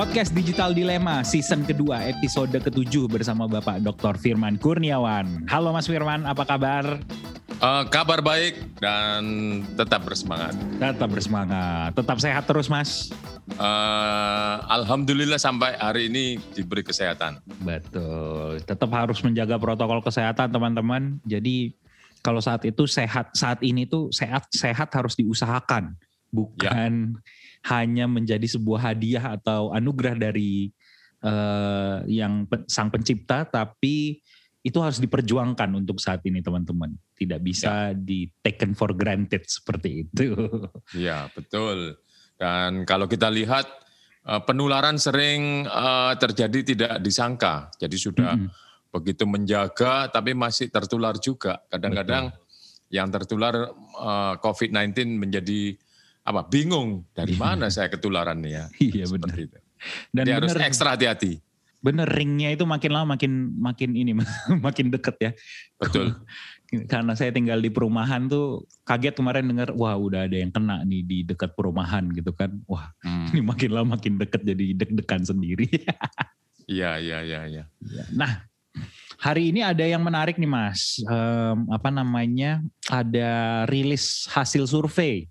Podcast Digital Dilema season kedua episode ketujuh bersama Bapak Dr. Firman Kurniawan. Halo Mas Firman, apa kabar? Uh, kabar baik dan tetap bersemangat. Tetap bersemangat, tetap sehat terus Mas. Uh, Alhamdulillah sampai hari ini diberi kesehatan. Betul, tetap harus menjaga protokol kesehatan teman-teman. Jadi kalau saat itu sehat, saat ini tuh sehat sehat harus diusahakan, bukan ya hanya menjadi sebuah hadiah atau anugerah dari uh, yang sang pencipta, tapi itu harus diperjuangkan untuk saat ini teman-teman. Tidak bisa ya. di taken for granted seperti itu. Iya betul. Dan kalau kita lihat uh, penularan sering uh, terjadi tidak disangka. Jadi sudah mm -hmm. begitu menjaga, tapi masih tertular juga. Kadang-kadang yang tertular uh, COVID-19 menjadi apa bingung dari iya. mana saya ketularan nih ya. Iya benar. Itu. Dan Jadi harus ekstra hati-hati. Bener ringnya itu makin lama makin makin ini makin deket ya. Betul. Karena saya tinggal di perumahan tuh kaget kemarin dengar wah udah ada yang kena nih di dekat perumahan gitu kan. Wah hmm. ini makin lama makin deket jadi deg-degan sendiri. Iya iya iya. Ya. Nah hari ini ada yang menarik nih mas. Um, apa namanya? Ada rilis hasil survei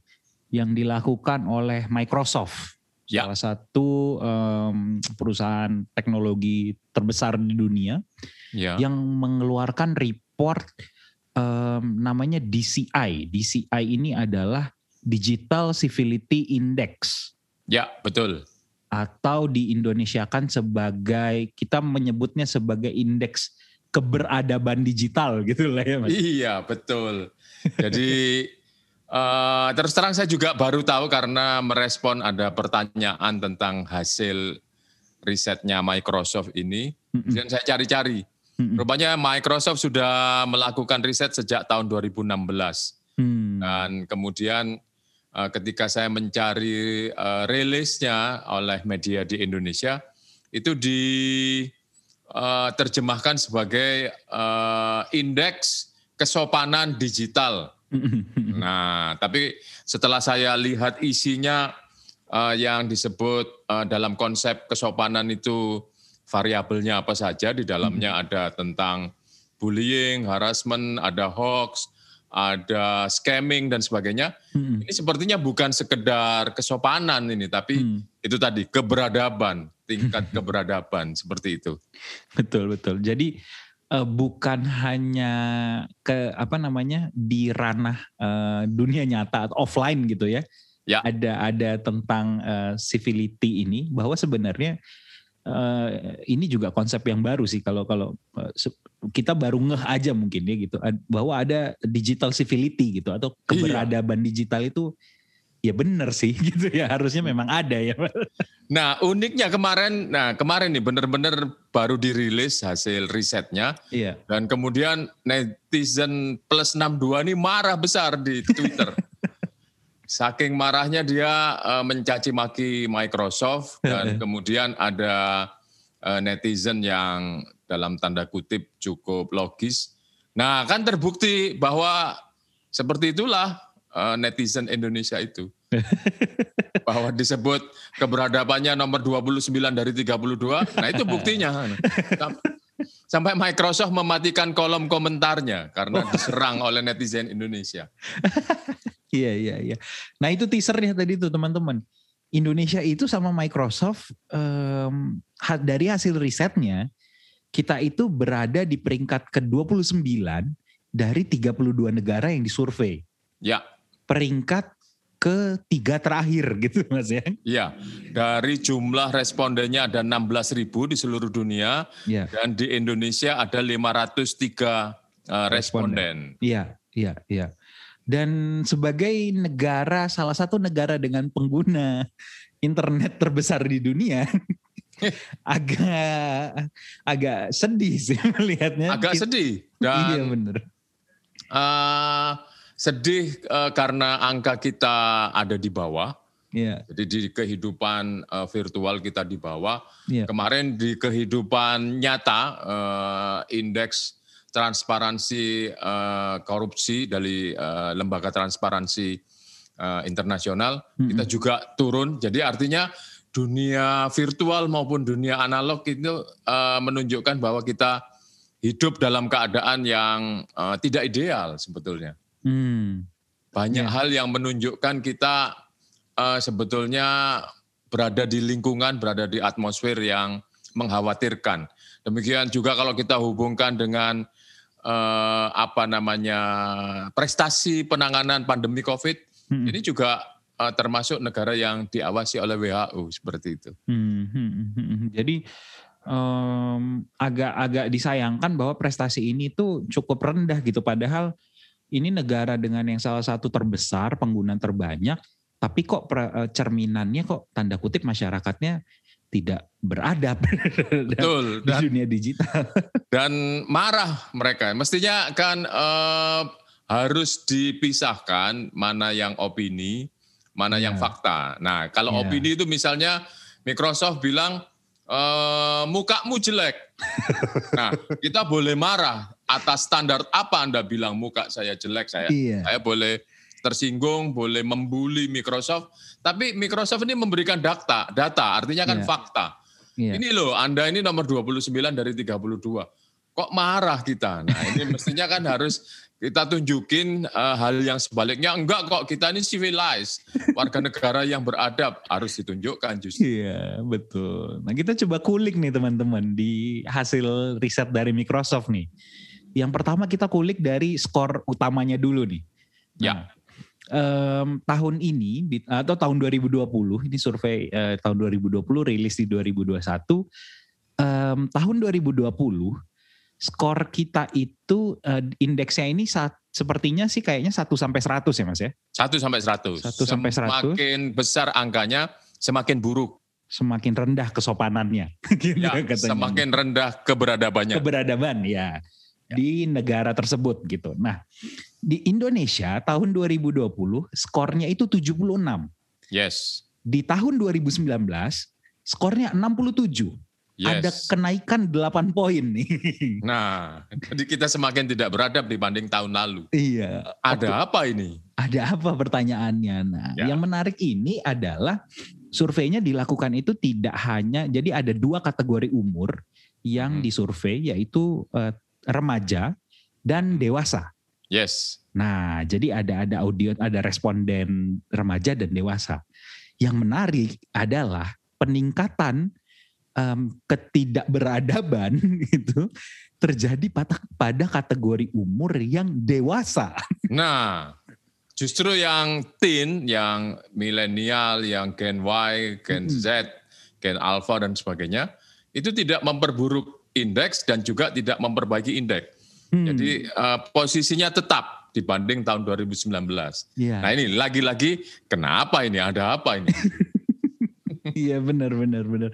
yang dilakukan oleh Microsoft, ya. salah satu um, perusahaan teknologi terbesar di dunia, ya. yang mengeluarkan report um, namanya DCI. DCI ini adalah Digital Civility Index. Ya, betul. Atau di Indonesia kan sebagai kita menyebutnya sebagai indeks keberadaban digital gitu lah ya Mas. Iya, betul. Jadi Uh, terus terang saya juga baru tahu karena merespon ada pertanyaan tentang hasil risetnya Microsoft ini. Mm-hmm. Dan saya cari-cari. Mm-hmm. Rupanya Microsoft sudah melakukan riset sejak tahun 2016. Mm. Dan kemudian uh, ketika saya mencari uh, rilisnya oleh media di Indonesia, itu diterjemahkan uh, sebagai uh, indeks kesopanan digital nah, tapi setelah saya lihat isinya uh, yang disebut uh, dalam konsep kesopanan itu variabelnya apa saja di dalamnya hmm. ada tentang bullying, harassment, ada hoax, ada scamming dan sebagainya. Hmm. Ini sepertinya bukan sekedar kesopanan ini, tapi hmm. itu tadi keberadaban, tingkat keberadaban seperti itu. Betul betul. Jadi uh, bukan hanya ke apa namanya di ranah uh, dunia nyata atau offline gitu ya. Ya. Ada ada tentang uh, civility ini bahwa sebenarnya uh, ini juga konsep yang baru sih kalau kalau uh, kita baru ngeh aja mungkin ya gitu bahwa ada digital civility gitu atau iya. keberadaban iya. digital itu ya benar sih gitu ya harusnya memang ada ya. Nah uniknya kemarin, nah kemarin nih benar-benar baru dirilis hasil risetnya. Iya. Dan kemudian netizen plus 62 ini marah besar di Twitter. Saking marahnya dia uh, mencaci maki Microsoft dan kemudian ada uh, netizen yang dalam tanda kutip cukup logis. Nah kan terbukti bahwa seperti itulah uh, netizen Indonesia itu. Bahwa disebut keberadabannya nomor 29 dari 32, nah itu buktinya. Sampai Microsoft mematikan kolom komentarnya karena diserang oleh netizen Indonesia. Iya, iya, iya. Nah itu teasernya tadi tuh teman-teman. Indonesia itu sama Microsoft um, dari hasil risetnya kita itu berada di peringkat ke-29 dari 32 negara yang disurvei. Ya peringkat ketiga terakhir gitu Mas ya. Iya, dari jumlah respondennya ada 16 ribu di seluruh dunia ya. dan di Indonesia ada 503 uh, responden. Iya, iya, iya. Dan sebagai negara salah satu negara dengan pengguna internet terbesar di dunia agak agak sedih sih melihatnya. Agak sedih. Dan, iya benar. Uh, sedih uh, karena angka kita ada di bawah. Yeah. Jadi di kehidupan uh, virtual kita di bawah. Yeah. Kemarin di kehidupan nyata uh, indeks transparansi uh, korupsi dari uh, lembaga transparansi uh, internasional mm -hmm. kita juga turun. Jadi artinya dunia virtual maupun dunia analog itu uh, menunjukkan bahwa kita hidup dalam keadaan yang uh, tidak ideal sebetulnya. Hmm. Banyak ya. hal yang menunjukkan kita uh, sebetulnya berada di lingkungan, berada di atmosfer yang mengkhawatirkan. Demikian juga kalau kita hubungkan dengan uh, apa namanya prestasi penanganan pandemi COVID, hmm. ini juga uh, termasuk negara yang diawasi oleh WHO seperti itu. Hmm, hmm, hmm, hmm, hmm. Jadi agak-agak um, disayangkan bahwa prestasi ini tuh cukup rendah gitu. Padahal ini negara dengan yang salah satu terbesar pengguna terbanyak, tapi kok eh, cerminannya kok tanda kutip masyarakatnya tidak beradab Betul. di dunia digital. Dan marah mereka. Mestinya kan uh, harus dipisahkan mana yang opini, mana yeah. yang iya. fakta. Nah, kalau yeah. opini itu misalnya Microsoft bilang e, mukamu jelek. nah, kita boleh marah atas standar apa Anda bilang muka saya jelek, saya yeah. saya boleh tersinggung, boleh membuli Microsoft, tapi Microsoft ini memberikan data, data artinya kan yeah. fakta. Yeah. Ini loh, Anda ini nomor 29 dari 32. Kok marah kita? Nah, ini mestinya kan harus kita tunjukin uh, hal yang sebaliknya enggak kok kita ini civilized warga negara yang beradab harus ditunjukkan justru iya betul nah kita coba kulik nih teman-teman di hasil riset dari Microsoft nih yang pertama kita kulik dari skor utamanya dulu nih ya nah, um, tahun ini atau tahun 2020 ini survei uh, tahun 2020 rilis di 2021 um, tahun 2020 skor kita itu uh, indeksnya ini saat sepertinya sih kayaknya 1 sampai 100 ya Mas ya. 1 sampai 100. 1 sampai 100. Semakin besar angkanya semakin buruk. Semakin rendah kesopanannya. gitu ya, semakin rendah keberadabannya. Keberadaban ya, ya. Di negara tersebut gitu. Nah, di Indonesia tahun 2020 skornya itu 76. Yes. Di tahun 2019 skornya 67 yes. ada kenaikan 8 poin nih. Nah, jadi kita semakin tidak beradab dibanding tahun lalu. Iya. Ada apa ini? Ada apa pertanyaannya? Nah, ya. yang menarik ini adalah surveinya dilakukan itu tidak hanya jadi ada dua kategori umur yang hmm. disurvei yaitu uh, remaja dan dewasa. Yes. Nah, jadi ada ada audio ada responden remaja dan dewasa. Yang menarik adalah peningkatan um, ketidakberadaban itu terjadi pada, pada kategori umur yang dewasa. Nah, justru yang teen, yang milenial, yang Gen Y, Gen hmm. Z, Gen Alpha dan sebagainya, itu tidak memperburuk indeks dan juga tidak memperbaiki indeks. Hmm. Jadi uh, posisinya tetap dibanding tahun 2019. Yeah. Nah ini lagi-lagi kenapa ini? Ada apa ini? Iya benar benar benar.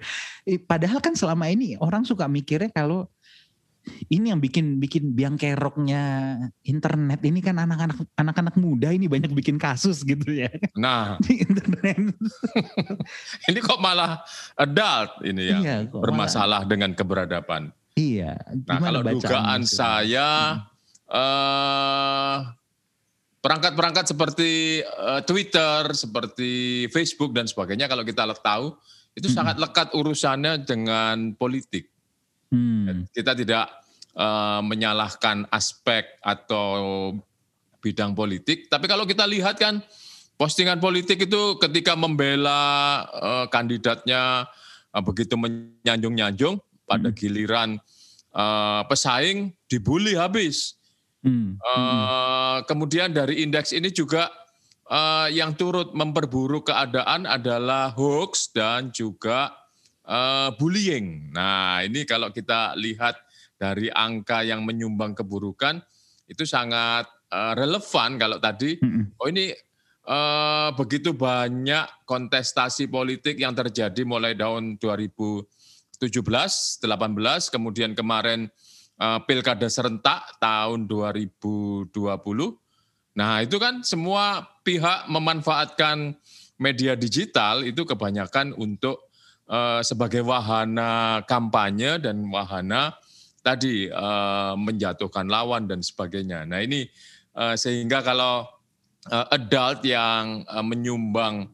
Padahal kan selama ini orang suka mikirnya kalau ini yang bikin bikin biang keroknya internet ini kan anak-anak anak-anak muda ini banyak bikin kasus gitu ya. Nah, di internet. ini kok malah adult ini yang iya, bermasalah malah. dengan keberadaban. Iya. Nah, kalau dugaan saya hmm. uh, perangkat-perangkat seperti uh, Twitter, seperti Facebook dan sebagainya kalau kita tahu itu hmm. sangat lekat urusannya dengan politik. Hmm. Kita tidak uh, menyalahkan aspek atau bidang politik, tapi kalau kita lihat kan postingan politik itu ketika membela uh, kandidatnya uh, begitu menyanjung-nyanjung pada hmm. giliran uh, pesaing dibully habis Hmm. Uh, kemudian dari indeks ini juga uh, yang turut memperburuk keadaan adalah hoax dan juga uh, bullying. Nah ini kalau kita lihat dari angka yang menyumbang keburukan itu sangat uh, relevan kalau tadi. Hmm. Oh ini uh, begitu banyak kontestasi politik yang terjadi mulai tahun 2017, 18, kemudian kemarin uh, pilkada serentak tahun 2020. Nah, itu kan semua pihak memanfaatkan media digital itu kebanyakan untuk uh, sebagai wahana kampanye dan wahana tadi uh, menjatuhkan lawan dan sebagainya. Nah, ini uh, sehingga kalau uh, adult yang uh, menyumbang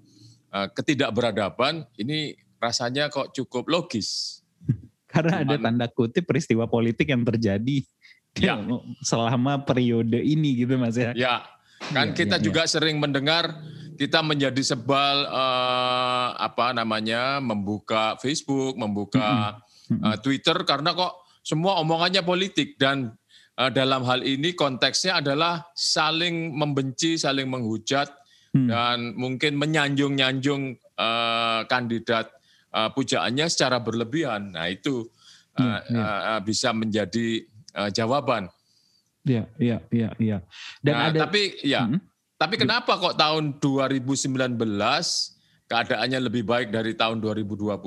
uh, ketidakberadaban ini rasanya kok cukup logis. Karena ada tanda kutip peristiwa politik yang terjadi ya. selama periode ini gitu Mas ya. Ya, kan ya, kita ya, juga ya. sering mendengar kita menjadi sebal uh, apa namanya membuka Facebook, membuka uh, Twitter karena kok semua omongannya politik dan uh, dalam hal ini konteksnya adalah saling membenci, saling menghujat hmm. dan mungkin menyanjung-nyanjung uh, kandidat uh, pujaannya secara berlebihan. Nah itu. Uh, bisa menjadi uh, jawaban. Iya, iya, iya, iya. Dan nah, ada tapi ya, hmm. Tapi kenapa kok tahun 2019 keadaannya lebih baik dari tahun 2020? Uh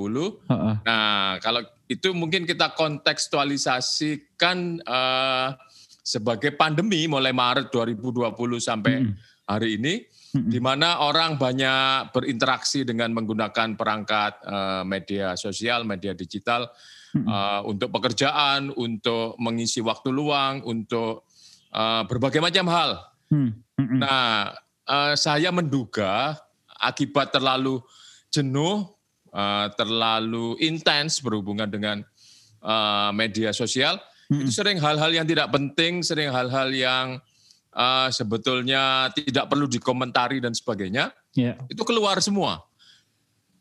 -uh. Nah, kalau itu mungkin kita kontekstualisasikan uh, sebagai pandemi mulai Maret 2020 sampai hmm. hari ini di mana orang banyak berinteraksi dengan menggunakan perangkat uh, media sosial, media digital uh, untuk pekerjaan, untuk mengisi waktu luang, untuk uh, berbagai macam hal. Nah, uh, saya menduga akibat terlalu jenuh, uh, terlalu intens berhubungan dengan uh, media sosial, itu sering hal-hal yang tidak penting, sering hal-hal yang uh, sebetulnya tidak perlu dikomentari dan sebagainya, yeah. itu keluar semua.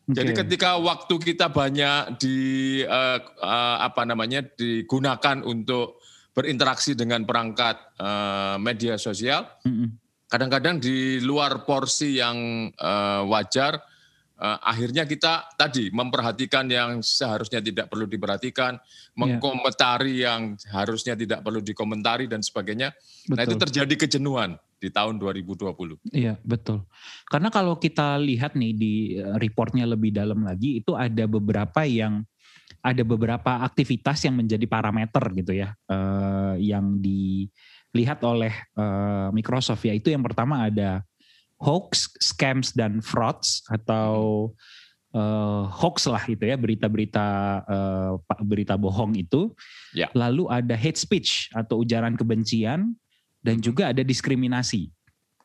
Okay. Jadi ketika waktu kita banyak di uh, uh, apa namanya digunakan untuk berinteraksi dengan perangkat uh, media sosial, kadang-kadang di luar porsi yang uh, wajar uh, akhirnya kita tadi memperhatikan yang seharusnya tidak perlu diperhatikan, yeah. mengkomentari yang harusnya tidak perlu dikomentari dan sebagainya. Betul. Nah itu terjadi kejenuhan di tahun 2020. Iya betul. Karena kalau kita lihat nih di reportnya lebih dalam lagi itu ada beberapa yang ada beberapa aktivitas yang menjadi parameter gitu ya, uh, yang dilihat oleh uh, Microsoft yaitu yang pertama ada hoax, scams dan frauds atau uh, hoax lah itu ya berita-berita uh, berita bohong itu. Ya. Lalu ada hate speech atau ujaran kebencian dan juga ada diskriminasi.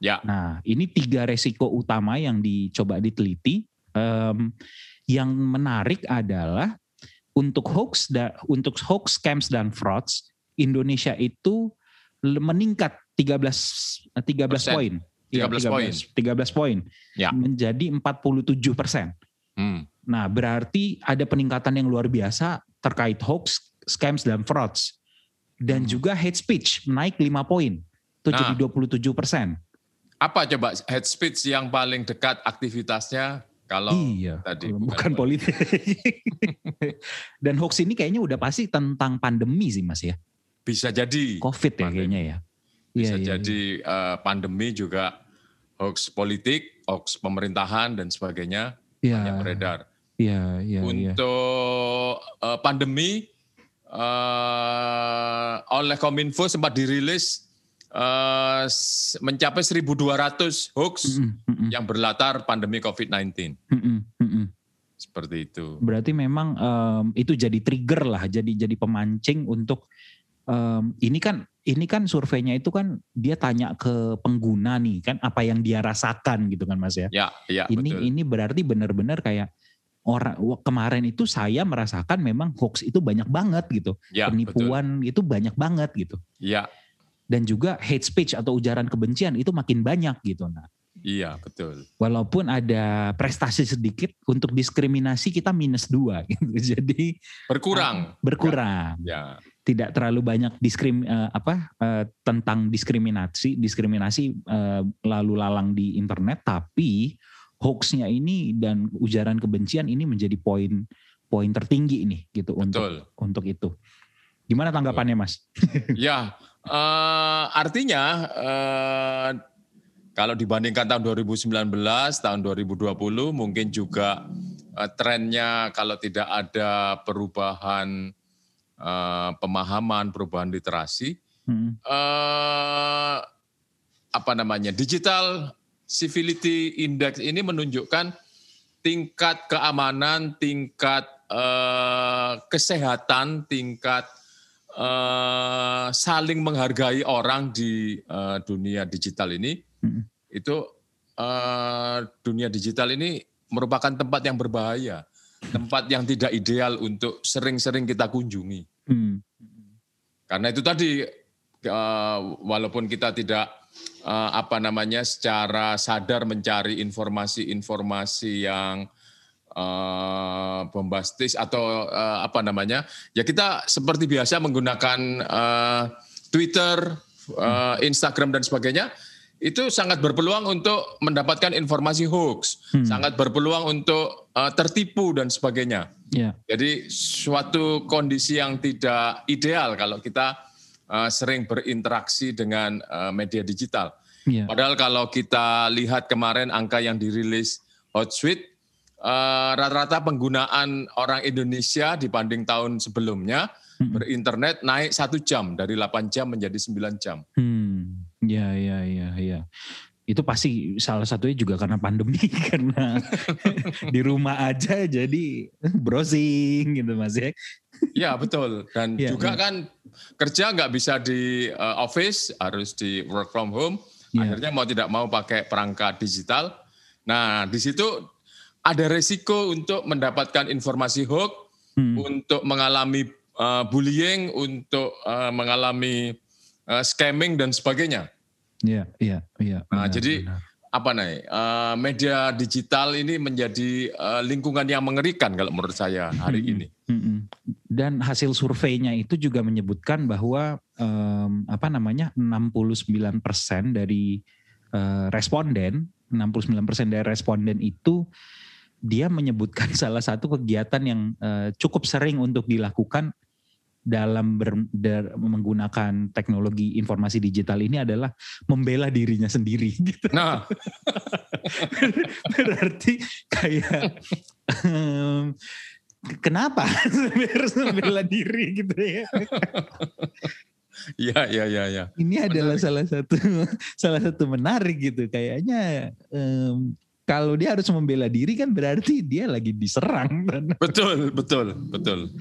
Ya. Nah ini tiga resiko utama yang dicoba diteliti. Um, yang menarik adalah untuk hoax da, untuk hoax, scams dan frauds Indonesia itu meningkat 13 13 poin 13 poin. 13 poin. Ya. Menjadi 47 persen. Hmm. Nah berarti ada peningkatan yang luar biasa terkait hoax, scams, dan frauds. Dan hmm. juga hate speech naik 5 poin. Itu nah, jadi 27 persen. Apa coba hate speech yang paling dekat aktivitasnya kalau iya, tadi bukan, bukan politik. dan hoax ini kayaknya udah pasti tentang pandemi sih mas ya. Bisa jadi. Covid ya kayaknya ya. Bisa yeah, yeah, jadi Uh, pandemi juga hoax politik, hoax pemerintahan dan sebagainya yeah. banyak beredar. Iya, iya, iya. Untuk yeah. Uh, pandemi uh, oleh Kominfo sempat dirilis uh, mencapai 1.200 hoax mm -hmm. yang berlatar pandemi COVID-19. Mm -hmm. Seperti itu. Berarti memang um, itu jadi trigger lah, jadi jadi pemancing untuk um, ini kan ini kan surveinya itu kan dia tanya ke pengguna nih kan apa yang dia rasakan gitu kan Mas ya. Ya, ya Ini betul. ini berarti benar-benar kayak orang kemarin itu saya merasakan memang hoax itu banyak banget gitu. Ya, Penipuan betul. itu banyak banget gitu. Ya. Dan juga hate speech atau ujaran kebencian itu makin banyak gitu. Nah, Iya betul. Walaupun ada prestasi sedikit untuk diskriminasi kita minus dua gitu. Jadi berkurang. Uh, berkurang. Ya. Tidak terlalu banyak diskrim uh, apa uh, tentang diskriminasi diskriminasi uh, lalu lalang di internet, tapi hoaxnya ini dan ujaran kebencian ini menjadi poin poin tertinggi ini gitu betul. untuk untuk itu. Gimana tanggapannya Mas? ya uh, artinya uh, kalau dibandingkan tahun 2019, tahun 2020 mungkin juga uh, trennya kalau tidak ada perubahan uh, pemahaman, perubahan literasi, hmm. uh, apa namanya digital civility index ini menunjukkan tingkat keamanan, tingkat uh, kesehatan, tingkat uh, saling menghargai orang di uh, dunia digital ini Hmm. Itu uh, dunia digital ini merupakan tempat yang berbahaya. tempat yang tidak ideal untuk sering-sering kita kunjungi. Hmm. Karena itu tadi uh, walaupun kita tidak uh, apa namanya secara sadar mencari informasi-informasi yang uh, bombastis atau uh, apa namanya, ya kita seperti biasa menggunakan uh, Twitter, uh, Instagram dan sebagainya itu sangat berpeluang untuk mendapatkan informasi hoax, hmm. sangat berpeluang untuk uh, tertipu dan sebagainya. Yeah. Jadi suatu kondisi yang tidak ideal kalau kita uh, sering berinteraksi dengan uh, media digital. Yeah. Padahal kalau kita lihat kemarin angka yang dirilis Hotsuite, uh, rata-rata penggunaan orang Indonesia dibanding tahun sebelumnya hmm. berinternet naik satu jam dari 8 jam menjadi 9 jam. Hmm. Ya, ya, ya, ya. Itu pasti salah satunya juga karena pandemi karena di rumah aja jadi browsing gitu Mas ya. Ya betul dan ya, juga ya. kan kerja nggak bisa di uh, office harus di work from home. Ya. Akhirnya mau tidak mau pakai perangkat digital. Nah di situ ada resiko untuk mendapatkan informasi hoax, hmm. untuk mengalami uh, bullying, untuk uh, mengalami uh, scamming dan sebagainya. Iya, iya, iya. Nah, benar, jadi benar. apa nih? Uh, media digital ini menjadi uh, lingkungan yang mengerikan kalau menurut saya hari hmm, ini. Hmm, dan hasil surveinya itu juga menyebutkan bahwa um, apa namanya 69% dari uh, responden, 69% dari responden itu dia menyebutkan salah satu kegiatan yang uh, cukup sering untuk dilakukan dalam ber, der, menggunakan teknologi informasi digital ini adalah membela dirinya sendiri gitu. Nah, berarti kayak um, kenapa harus membela diri gitu ya? Iya, iya, iya, ya. Ini adalah menarik. salah satu salah satu menarik gitu. Kayaknya um, kalau dia harus membela diri kan berarti dia lagi diserang. Betul, betul, betul.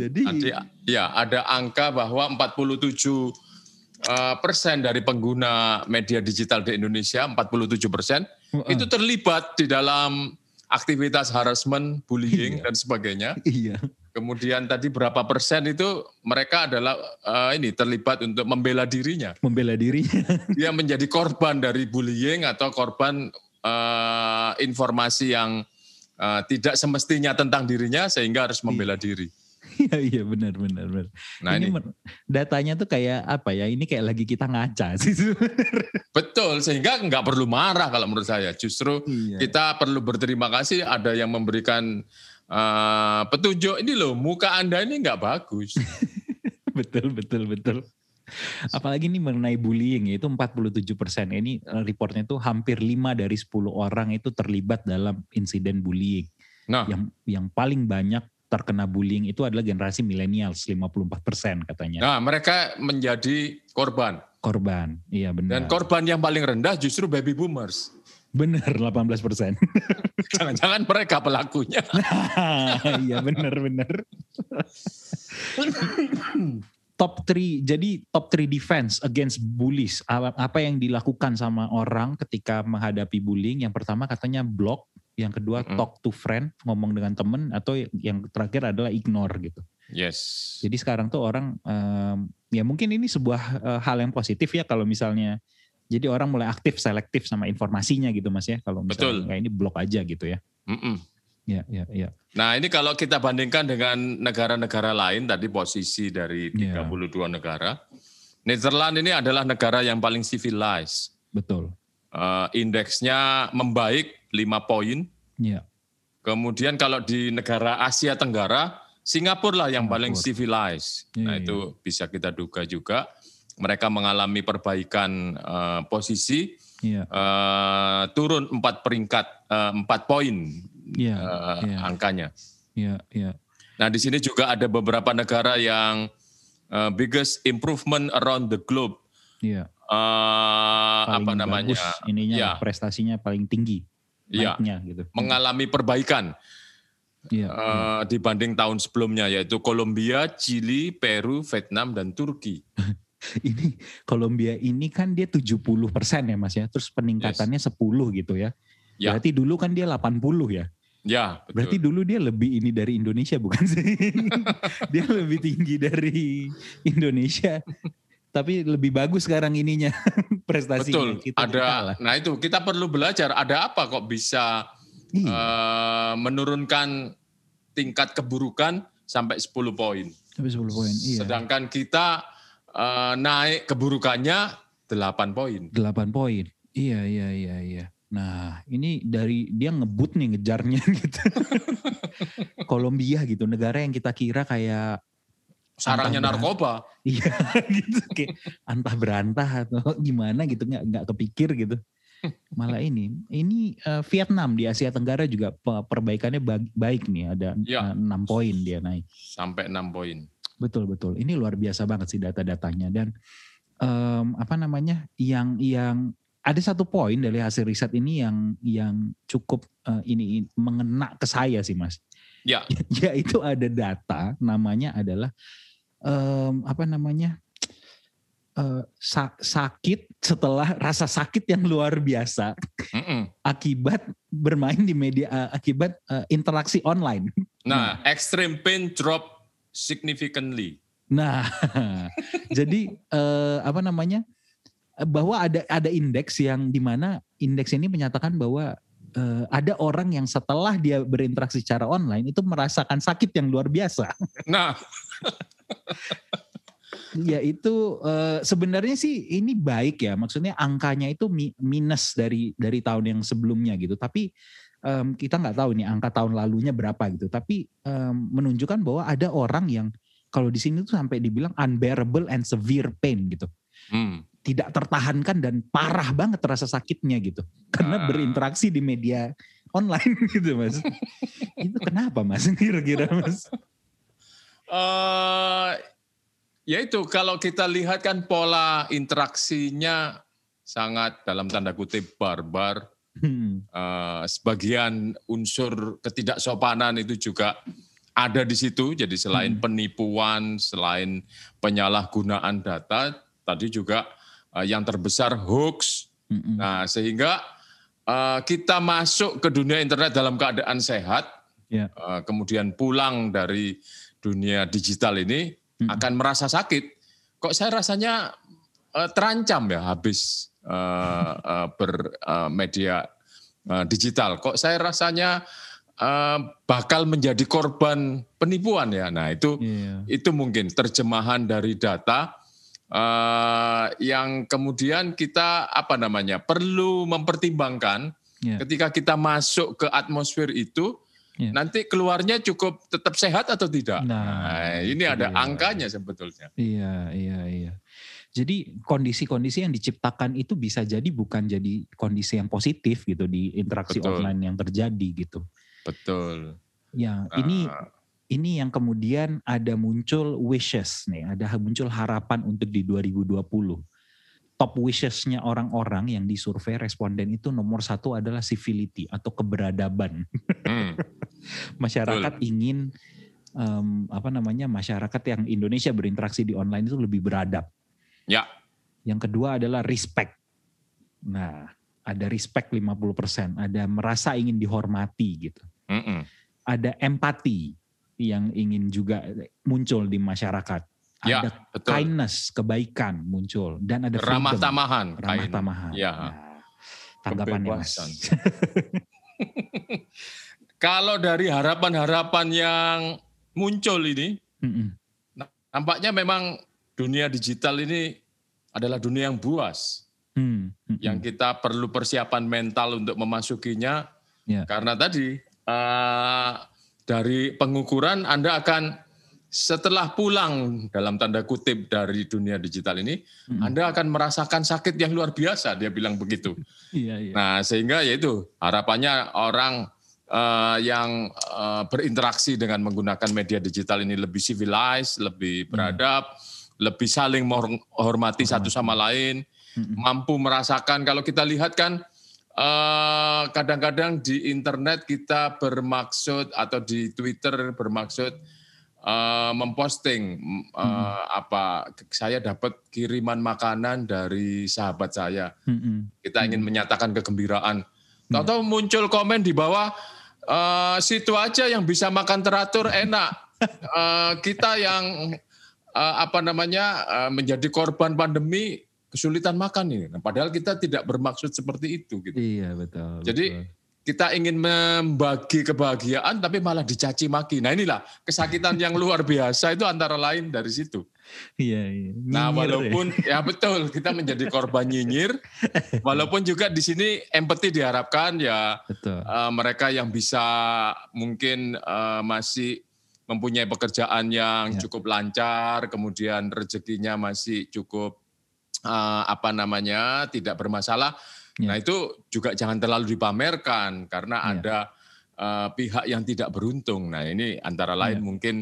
Jadi ya ada angka bahwa 47 eh, persen dari pengguna media digital di Indonesia, 47 persen uh, itu terlibat di dalam aktivitas harassment, bullying iya. dan sebagainya. Iya. Kemudian tadi berapa persen itu mereka adalah uh, ini terlibat untuk membela dirinya. Membela dirinya. Dia menjadi korban dari bullying atau korban uh, informasi yang uh, tidak semestinya tentang dirinya sehingga harus membela iya. diri. Iya iya benar benar benar. Nah ini, ini datanya tuh kayak apa ya? Ini kayak lagi kita ngaca sih Betul sehingga nggak perlu marah kalau menurut saya. Justru iya. kita perlu berterima kasih ada yang memberikan uh, petunjuk ini loh muka anda ini nggak bagus. betul betul betul. Apalagi ini mengenai bullying itu 47 persen. Ini eh, reportnya itu hampir 5 dari 10 orang itu terlibat dalam insiden bullying. Nah. Yang yang paling banyak terkena bullying itu adalah generasi milenial 54 persen katanya. Nah mereka menjadi korban. Korban, iya benar. Dan korban yang paling rendah justru baby boomers. Benar, 18 persen. Jangan-jangan mereka pelakunya. iya benar-benar top 3 jadi top 3 defense against bullies. Apa yang dilakukan sama orang ketika menghadapi bullying? Yang pertama katanya block yang kedua mm -hmm. talk to friend ngomong dengan temen atau yang terakhir adalah ignore gitu. Yes. Jadi sekarang tuh orang um, ya mungkin ini sebuah uh, hal yang positif ya kalau misalnya jadi orang mulai aktif selektif sama informasinya gitu mas ya. Kalau misalnya kayak ini blok aja gitu ya. Mm -mm. Ya, ya, ya. Nah ini kalau kita bandingkan dengan negara-negara lain tadi posisi dari 32 ya. negara, Netherlands ini adalah negara yang paling civilized. Betul. Uh, indeksnya membaik 5 poin. Ya. Kemudian kalau di negara Asia Tenggara, Singapura lah yang Singapura. paling civilized. Ya, nah ya. itu bisa kita duga juga mereka mengalami perbaikan uh, posisi, ya. uh, turun empat peringkat, empat uh, poin yeah, uh, yeah. angkanya. Yeah, yeah. Nah di sini juga ada beberapa negara yang uh, biggest improvement around the globe. Yeah. Uh, apa namanya? ininya yeah. prestasinya paling tinggi. Iya. gitu. Mengalami perbaikan. Yeah, uh, yeah. dibanding tahun sebelumnya yaitu Kolombia, Chili, Peru, Vietnam dan Turki. ini Kolombia ini kan dia 70 persen ya mas ya, terus peningkatannya yes. 10 gitu ya. ya. Berarti dulu kan dia 80 ya. Ya, betul. Berarti dulu dia lebih ini dari Indonesia bukan sih? dia lebih tinggi dari Indonesia. Tapi lebih bagus sekarang ininya prestasinya. Betul. Kita ada. Nah itu kita perlu belajar. Ada apa kok bisa iya. uh, menurunkan tingkat keburukan sampai 10 poin. Sampai 10 poin. Iya. Sedangkan kita uh, naik keburukannya 8 poin. 8 poin. Iya, iya, iya, iya. Nah, ini dari dia ngebut nih ngejarnya gitu. Kolombia gitu, negara yang kita kira kayak sarangnya narkoba. Iya, gitu kayak antah berantah atau gimana gitu nggak nggak kepikir gitu. Malah ini, ini uh, Vietnam di Asia Tenggara juga perbaikannya baik nih, ada ya. uh, 6 poin dia naik. Sampai 6 poin. Betul betul. Ini luar biasa banget sih data-datanya dan um, apa namanya yang yang ada satu poin dari hasil riset ini yang yang cukup uh, ini mengena ke saya sih mas. Ya. Yaitu ada data namanya adalah um, apa namanya uh, sa sakit setelah rasa sakit yang luar biasa mm -mm. akibat bermain di media uh, akibat uh, interaksi online. Nah, extreme pain drop significantly. Nah, jadi uh, apa namanya? Bahwa ada ada indeks yang di mana indeks ini menyatakan bahwa uh, ada orang yang setelah dia berinteraksi secara online itu merasakan sakit yang luar biasa. Nah, ya itu uh, sebenarnya sih ini baik ya, maksudnya angkanya itu minus dari dari tahun yang sebelumnya gitu, tapi um, kita nggak tahu nih angka tahun lalunya berapa gitu, tapi um, menunjukkan bahwa ada orang yang kalau di sini tuh sampai dibilang unbearable and severe pain gitu. Hmm tidak tertahankan dan parah banget rasa sakitnya gitu karena uh. berinteraksi di media online gitu mas itu kenapa mas kira-kira mas uh, ya itu kalau kita lihat kan pola interaksinya sangat dalam tanda kutip barbar hmm. uh, sebagian unsur ketidaksopanan itu juga ada di situ jadi selain hmm. penipuan selain penyalahgunaan data tadi juga uh, yang terbesar hoax. Mm-hmm. Nah, sehingga uh, kita masuk ke dunia internet dalam keadaan sehat, yeah. Ya. uh, kemudian pulang dari dunia digital ini mm-hmm. akan merasa sakit. Kok saya rasanya uh, terancam ya habis uh, uh, bermedia uh, uh, digital. Kok saya rasanya uh, bakal menjadi korban penipuan ya. Nah, itu yeah. itu mungkin terjemahan dari data uh, yang kemudian kita apa namanya perlu mempertimbangkan yeah. ketika kita masuk ke atmosfer itu yeah. nanti keluarnya cukup tetap sehat atau tidak. Nah, nah ini ada iya. angkanya sebetulnya. Iya iya iya. Jadi kondisi-kondisi yang diciptakan itu bisa jadi bukan jadi kondisi yang positif gitu di interaksi Betul. online yang terjadi gitu. Betul. Ya, uh, ini yang kemudian ada muncul wishes nih, ada muncul harapan untuk di 2020. Top wishesnya orang-orang yang disurvei responden itu nomor satu adalah civility atau keberadaban. Hmm. masyarakat Betul. ingin um, apa namanya masyarakat yang Indonesia berinteraksi di online itu lebih beradab. Ya. Yang kedua adalah respect. Nah, ada respect 50%, ada merasa ingin dihormati gitu. Mm -mm. Ada empati yang ingin juga muncul di masyarakat. Ya, ada betul. kindness, kebaikan muncul dan ada freedom, ramah tamahan, ramah kain. tamahan. Ya. Nah, tanggapannya Mas. Kalau dari harapan-harapan yang muncul ini, mm -mm. nampaknya memang dunia digital ini adalah dunia yang buas, mm -mm. yang kita perlu persiapan mental untuk memasukinya, yeah. karena tadi uh, dari pengukuran Anda akan setelah pulang dalam tanda kutip dari dunia digital ini, hmm. Anda akan merasakan sakit yang luar biasa. Dia bilang begitu. iya, iya. Nah, sehingga yaitu harapannya orang uh, yang uh, berinteraksi dengan menggunakan media digital ini lebih civilized, lebih beradab, hmm. lebih saling menghormati satu sama lain, hmm. mampu merasakan. Kalau kita lihat kan kadang-kadang uh, di internet kita bermaksud atau di Twitter bermaksud uh, memposting uh, hmm. apa saya dapat kiriman makanan dari sahabat saya. Hmm. Kita ingin hmm. menyatakan kegembiraan. Tahu-tahu muncul komen di bawah uh, situ aja yang bisa makan teratur enak. Uh, kita yang uh, apa namanya uh, menjadi korban pandemi kesulitan makan nih. Nah, padahal kita tidak bermaksud seperti itu. Gitu. Iya betul. Jadi betul kita ingin membagi kebahagiaan tapi malah dicaci maki. Nah inilah kesakitan yang luar biasa itu antara lain dari situ. Iya, iya. nah ya. walaupun ya. ya betul kita menjadi korban nyinyir, walaupun juga di sini empati diharapkan ya betul. Uh, mereka yang bisa mungkin uh, masih mempunyai pekerjaan yang ya. cukup lancar, kemudian rezekinya masih cukup uh, apa namanya tidak bermasalah Ya. Nah itu juga jangan terlalu dipamerkan karena ya. ada uh, pihak yang tidak beruntung. Nah ini antara lain ya. mungkin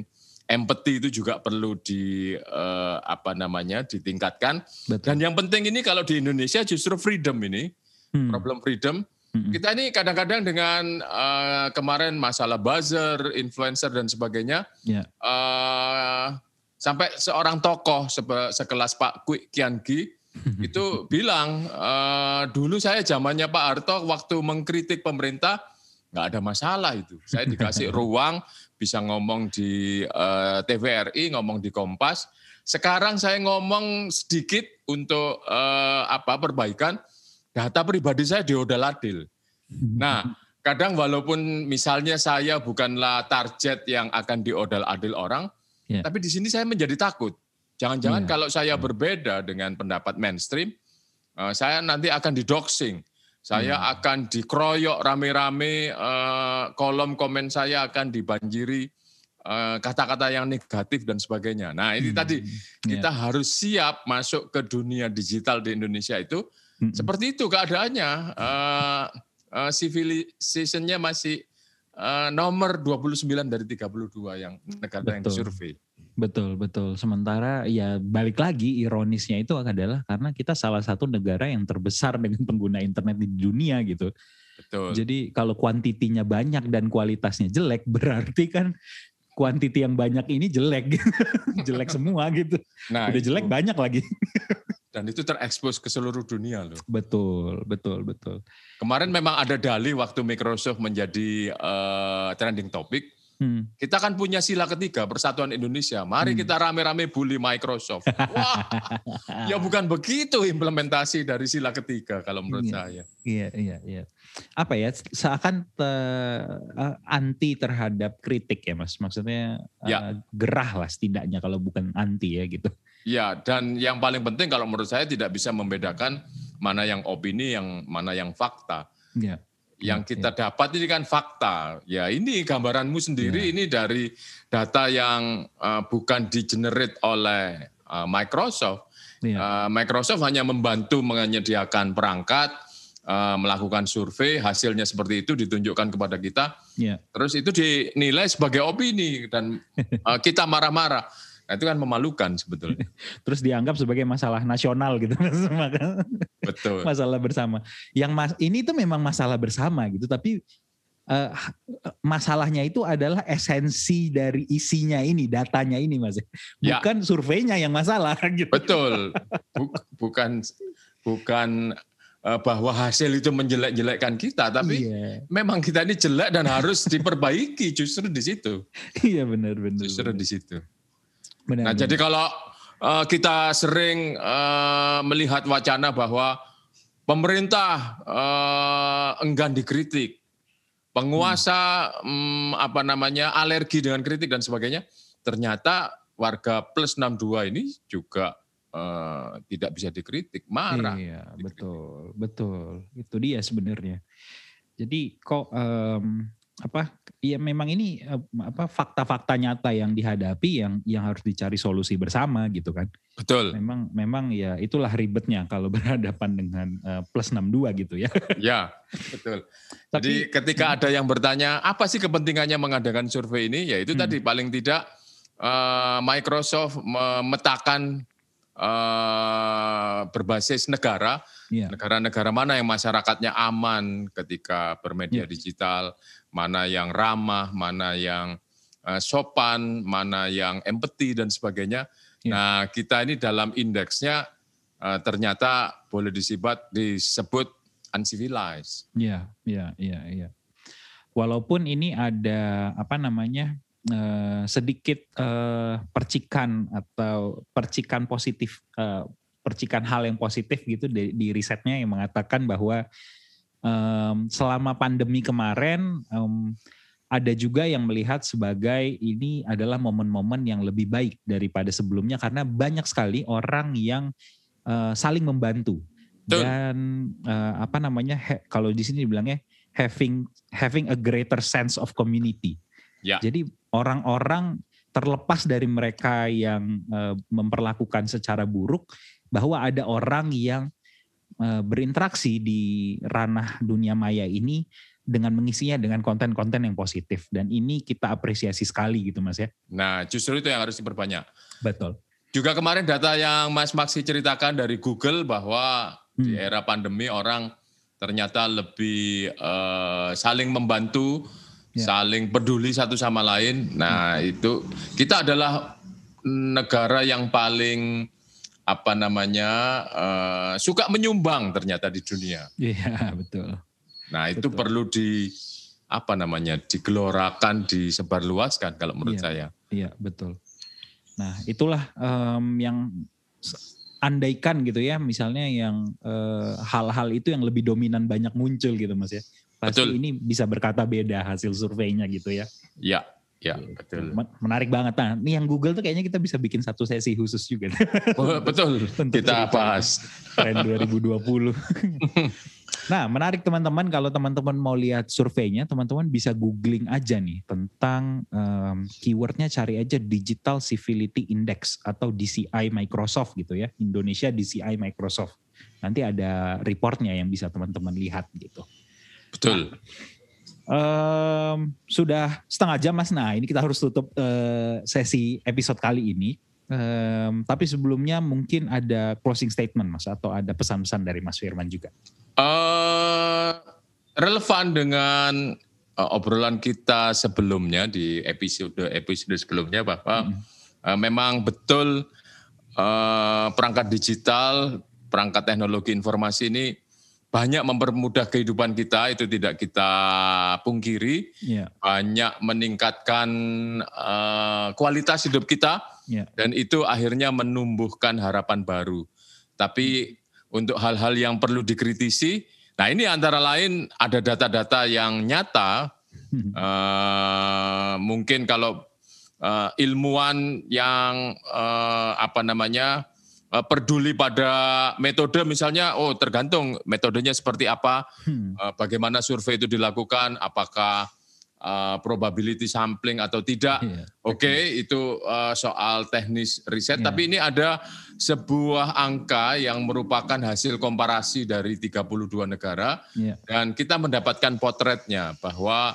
empati itu juga perlu di uh, apa namanya ditingkatkan. Betul. Dan yang penting ini kalau di Indonesia justru freedom ini hmm. problem freedom. Hmm. Kita ini kadang-kadang dengan uh, kemarin masalah buzzer, influencer dan sebagainya, ya. uh, sampai seorang tokoh sekelas Pak Kwik Kian Gi itu bilang uh, dulu saya zamannya Pak Harto waktu mengkritik pemerintah nggak ada masalah itu. Saya dikasih ruang bisa ngomong di uh, eh, TVRI, ngomong di Kompas. Sekarang saya ngomong sedikit untuk uh, apa perbaikan data pribadi saya diodal adil. Nah, kadang walaupun misalnya saya bukanlah target yang akan diodal adil orang, yeah. tapi di sini saya menjadi takut Jangan-jangan yeah. kalau saya berbeda dengan pendapat mainstream, uh, saya nanti akan didoxing. Saya yeah. akan dikeroyok rame-rame, uh, kolom komen saya akan dibanjiri eh, kata-kata uh, yang negatif dan sebagainya. Nah ini hmm. tadi iya. kita yeah. harus siap masuk ke dunia digital di Indonesia itu. Hmm. Seperti itu keadaannya. Uh, uh, civilizationnya masih uh, nomor 29 dari 32 yang negara Betul. yang disurvei. Betul, betul. Sementara ya balik lagi ironisnya itu adalah karena kita salah satu negara yang terbesar dengan pengguna internet di dunia gitu. Betul. Jadi kalau kuantitinya banyak dan kualitasnya jelek berarti kan kuantiti yang banyak ini jelek jelek semua gitu. Nah, Udah jelek banyak lagi. Dan itu terekspos ke seluruh dunia loh. Betul, betul, betul. Kemarin memang ada dalih waktu Microsoft menjadi uh, trending topic Hmm. Kita kan punya sila ketiga Persatuan Indonesia. Mari hmm. kita rame-rame bully Microsoft. Wah, ya bukan begitu implementasi dari sila ketiga kalau menurut iya, saya. Iya, iya, iya. Apa ya? Seakan te, uh, anti terhadap kritik ya, Mas. Maksudnya ya. uh, gerah lah setidaknya kalau bukan anti ya gitu. Ya, dan yang paling penting kalau menurut saya tidak bisa membedakan mana yang opini, yang mana yang fakta. Ya yang kita dapat ini kan fakta. Ya ini gambaranmu sendiri ya. ini dari data yang uh, bukan di-generate oleh uh, Microsoft. Ya. Uh, Microsoft hanya membantu menyediakan perangkat, uh, melakukan survei, hasilnya seperti itu ditunjukkan kepada kita. Ya. Terus itu dinilai sebagai opini dan uh, kita marah-marah. Nah, itu kan memalukan sebetulnya. Terus dianggap sebagai masalah nasional gitu. Betul. masalah bersama. Yang mas ini tuh memang masalah bersama gitu, tapi uh, masalahnya itu adalah esensi dari isinya ini, datanya ini Mas. Ya. Bukan ya. surveinya yang masalah gitu. Betul. Bukan bukan uh, bahwa hasil itu menjelek-jelekkan kita, tapi iya. memang kita ini jelek dan harus diperbaiki justru di situ. Iya benar benar. Justru benar. di situ. Benar, nah, benar. jadi kalau uh, kita sering uh, melihat wacana bahwa pemerintah uh, enggan dikritik, penguasa hmm. um, apa namanya alergi dengan kritik dan sebagainya, ternyata warga plus 62 ini juga uh, tidak bisa dikritik, marah. Iya, dikritik. betul, betul. Itu dia sebenarnya. Jadi kok um, apa ya memang ini apa fakta-fakta nyata yang dihadapi yang yang harus dicari solusi bersama gitu kan. Betul. Memang memang ya itulah ribetnya kalau berhadapan dengan uh, plus 62 gitu ya. Ya, betul. Tapi, Jadi ketika hmm. ada yang bertanya apa sih kepentingannya mengadakan survei ini ya itu hmm. tadi paling tidak uh, Microsoft memetakan uh, berbasis negara iya. negara-negara mana yang masyarakatnya aman ketika bermedia yeah. digital, mana yang ramah, mana yang uh, sopan, mana yang empati dan sebagainya. Ya. Nah, kita ini dalam indeksnya uh, ternyata boleh disebut disebut uncivilized. Iya, iya, iya, iya. walaupun ini ada apa namanya uh, sedikit uh, percikan atau percikan positif, uh, percikan hal yang positif gitu di, di risetnya yang mengatakan bahwa um, selama pandemi kemarin um, ada juga yang melihat sebagai ini adalah momen-momen yang lebih baik daripada sebelumnya karena banyak sekali orang yang uh, saling membantu dan uh, apa namanya he, kalau di sini dibilangnya having having a greater sense of community. Ya. Jadi orang-orang terlepas dari mereka yang uh, memperlakukan secara buruk bahwa ada orang yang uh, berinteraksi di ranah dunia maya ini dengan mengisinya dengan konten-konten yang positif dan ini kita apresiasi sekali gitu Mas ya. Nah, justru itu yang harus diperbanyak. Betul. Juga kemarin data yang Mas Maksi ceritakan dari Google bahwa hmm. di era pandemi orang ternyata lebih uh, saling membantu, ya. saling peduli satu sama lain. Nah, hmm. itu kita adalah negara yang paling apa namanya uh, suka menyumbang ternyata di dunia. Iya, betul. Nah, itu Betul. perlu di apa namanya? digelorakan, disebarluaskan kalau menurut iya, saya. Iya, betul. Nah, itulah um, yang andaikan gitu ya, misalnya yang eh, hal-hal itu yang lebih dominan banyak muncul gitu Mas ya. Pasti betul. ini bisa berkata beda hasil surveinya gitu ya. Iya, Ya, betul. Menarik banget. Nah, ini yang Google tuh kayaknya kita bisa bikin satu sesi khusus juga. Oh, betul. kita bahas. Tren 2020. Nah, menarik teman-teman kalau teman-teman mau lihat surveinya, teman-teman bisa googling aja nih tentang um, keywordnya cari aja Digital Civility Index atau DCI Microsoft gitu ya, Indonesia DCI Microsoft. Nanti ada reportnya yang bisa teman-teman lihat gitu. Betul. Nah, um, sudah setengah jam mas. Nah ini kita harus tutup uh, sesi episode kali ini. Um, tapi sebelumnya mungkin ada closing statement mas atau ada pesan-pesan dari Mas Firman juga. Uh, relevan dengan uh, obrolan kita sebelumnya di episode episode sebelumnya bahwa hmm. uh, memang betul uh, perangkat digital, perangkat teknologi informasi ini banyak mempermudah kehidupan kita itu tidak kita pungkiri, yeah. banyak meningkatkan uh, kualitas hidup kita yeah. dan itu akhirnya menumbuhkan harapan baru. Tapi untuk hal-hal yang perlu dikritisi. Nah ini antara lain ada data-data yang nyata, uh, mungkin kalau uh, ilmuwan yang uh, apa namanya uh, peduli pada metode misalnya, oh tergantung metodenya seperti apa, uh, bagaimana survei itu dilakukan, apakah uh, probability sampling atau tidak. Yeah, Oke, okay, itu uh, soal teknis riset. Yeah. Tapi ini ada sebuah angka yang merupakan hasil komparasi dari 32 negara yeah. dan kita mendapatkan potretnya bahwa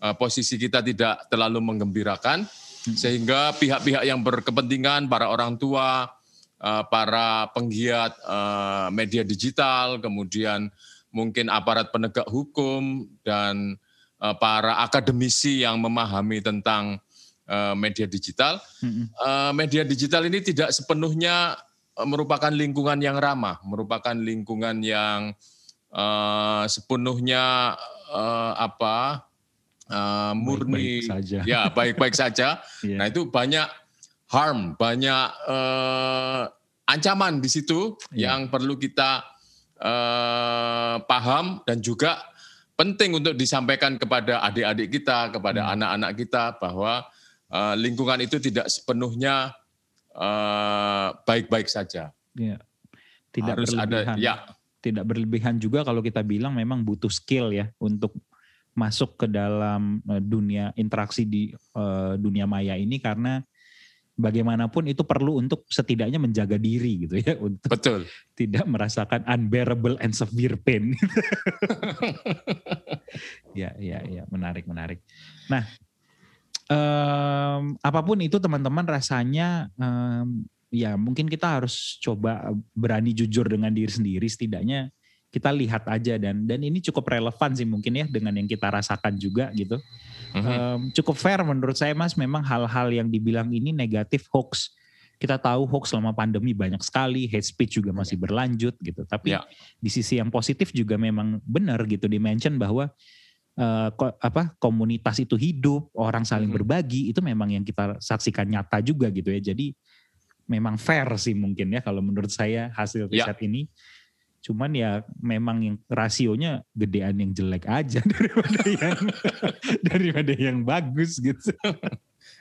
uh, posisi kita tidak terlalu menggembirakan hmm. sehingga pihak-pihak yang berkepentingan, para orang tua, para penggiat uh, media digital, kemudian mungkin aparat penegak hukum dan Eh, para akademisi yang memahami tentang eh, media digital. Media digital ini tidak sepenuhnya merupakan lingkungan yang ramah, merupakan lingkungan yang uh, sepenuhnya uh, apa uh, murni, baik-baik saja. ya baik-baik saja. yeah. Nah itu banyak harm, banyak uh, ancaman di situ yeah. yang perlu kita uh, paham dan juga penting untuk disampaikan kepada adik-adik kita, kepada hmm. anak-anak kita bahwa uh, lingkungan itu tidak sepenuhnya uh, baik-baik saja. Ya. Tidak Harus berlebihan. ada ya. Tidak berlebihan juga kalau kita bilang memang butuh skill ya untuk masuk ke dalam dunia interaksi di uh, dunia maya ini karena bagaimanapun itu perlu untuk setidaknya menjaga diri gitu ya untuk Betul. tidak merasakan unbearable and severe pain. ya, ya, ya, menarik, menarik. Nah, um, apa pun itu teman-teman rasanya um, ya mungkin kita harus coba berani jujur dengan diri sendiri setidaknya kita lihat aja dan dan ini cukup relevan sih mungkin ya dengan yang kita rasakan juga gitu. Mm-hmm. Um, cukup fair menurut saya Mas memang hal-hal yang dibilang ini negatif hoax. Kita tahu hoax selama pandemi banyak sekali, hate speech juga masih berlanjut gitu. Tapi yeah. di sisi yang positif juga memang benar gitu dimention bahwa uh, ko, apa komunitas itu hidup, orang saling hmm. berbagi, itu memang yang kita saksikan nyata juga gitu ya. Jadi memang fair sih mungkin ya kalau menurut saya hasil ya. riset ya. ini. Cuman ya memang yang rasionya gedean yang jelek aja daripada yang daripada yang bagus gitu.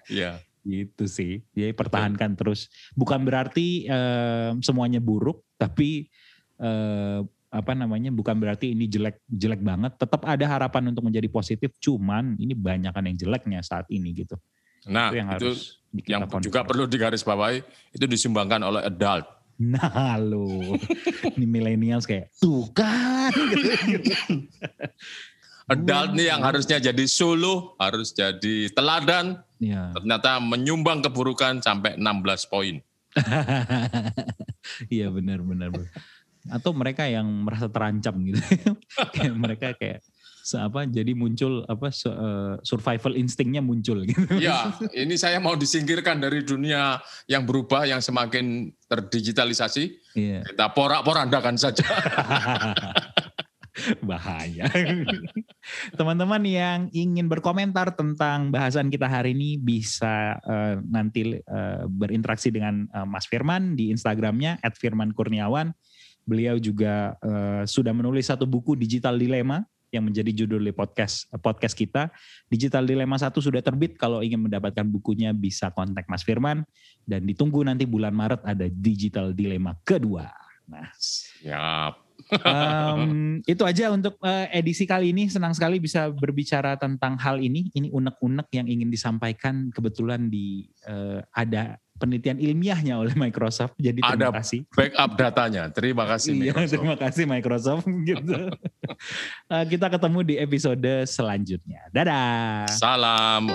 Iya. Gitu sih. Jadi pertahankan terus. Bukan berarti uh, semuanya buruk, tapi uh, apa namanya bukan berarti ini jelek jelek banget tetap ada harapan untuk menjadi positif cuman ini banyak kan yang jeleknya saat ini gitu nah itu yang, itu yang juga perlu digarisbawahi itu disumbangkan oleh adult nah lo ini millennials kayak tuh kan. Adult nih yang harusnya jadi suluh harus jadi teladan. Ya. ternyata menyumbang keburukan sampai 16 poin. Iya benar benar. Atau mereka yang merasa terancam gitu. Kayak mereka kayak apa jadi muncul apa uh, survival instingnya muncul gitu. Ya, ini saya mau disingkirkan dari dunia yang berubah yang semakin terdigitalisasi. Iya. Kita porak-porandakan saja. Bahaya. Teman-teman yang ingin berkomentar tentang bahasan kita hari ini bisa uh, nanti uh, berinteraksi dengan uh, Mas Firman di Instagramnya @firmankurniawan Beliau juga uh, sudah menulis satu buku Digital Dilema yang menjadi judul di podcast podcast kita. Digital Dilema satu sudah terbit. Kalau ingin mendapatkan bukunya bisa kontak Mas Firman dan ditunggu nanti bulan Maret ada Digital Dilema kedua. Nah, siap. um, itu aja untuk uh, edisi kali ini. Senang sekali bisa berbicara tentang hal ini. Ini unek-unek yang ingin disampaikan. Kebetulan di uh, ada penelitian ilmiahnya oleh Microsoft. Jadi terima Ada kasih. backup datanya. Terima kasih iya, Microsoft. terima kasih Microsoft. gitu. uh, kita ketemu di episode selanjutnya. Dadah. Salam.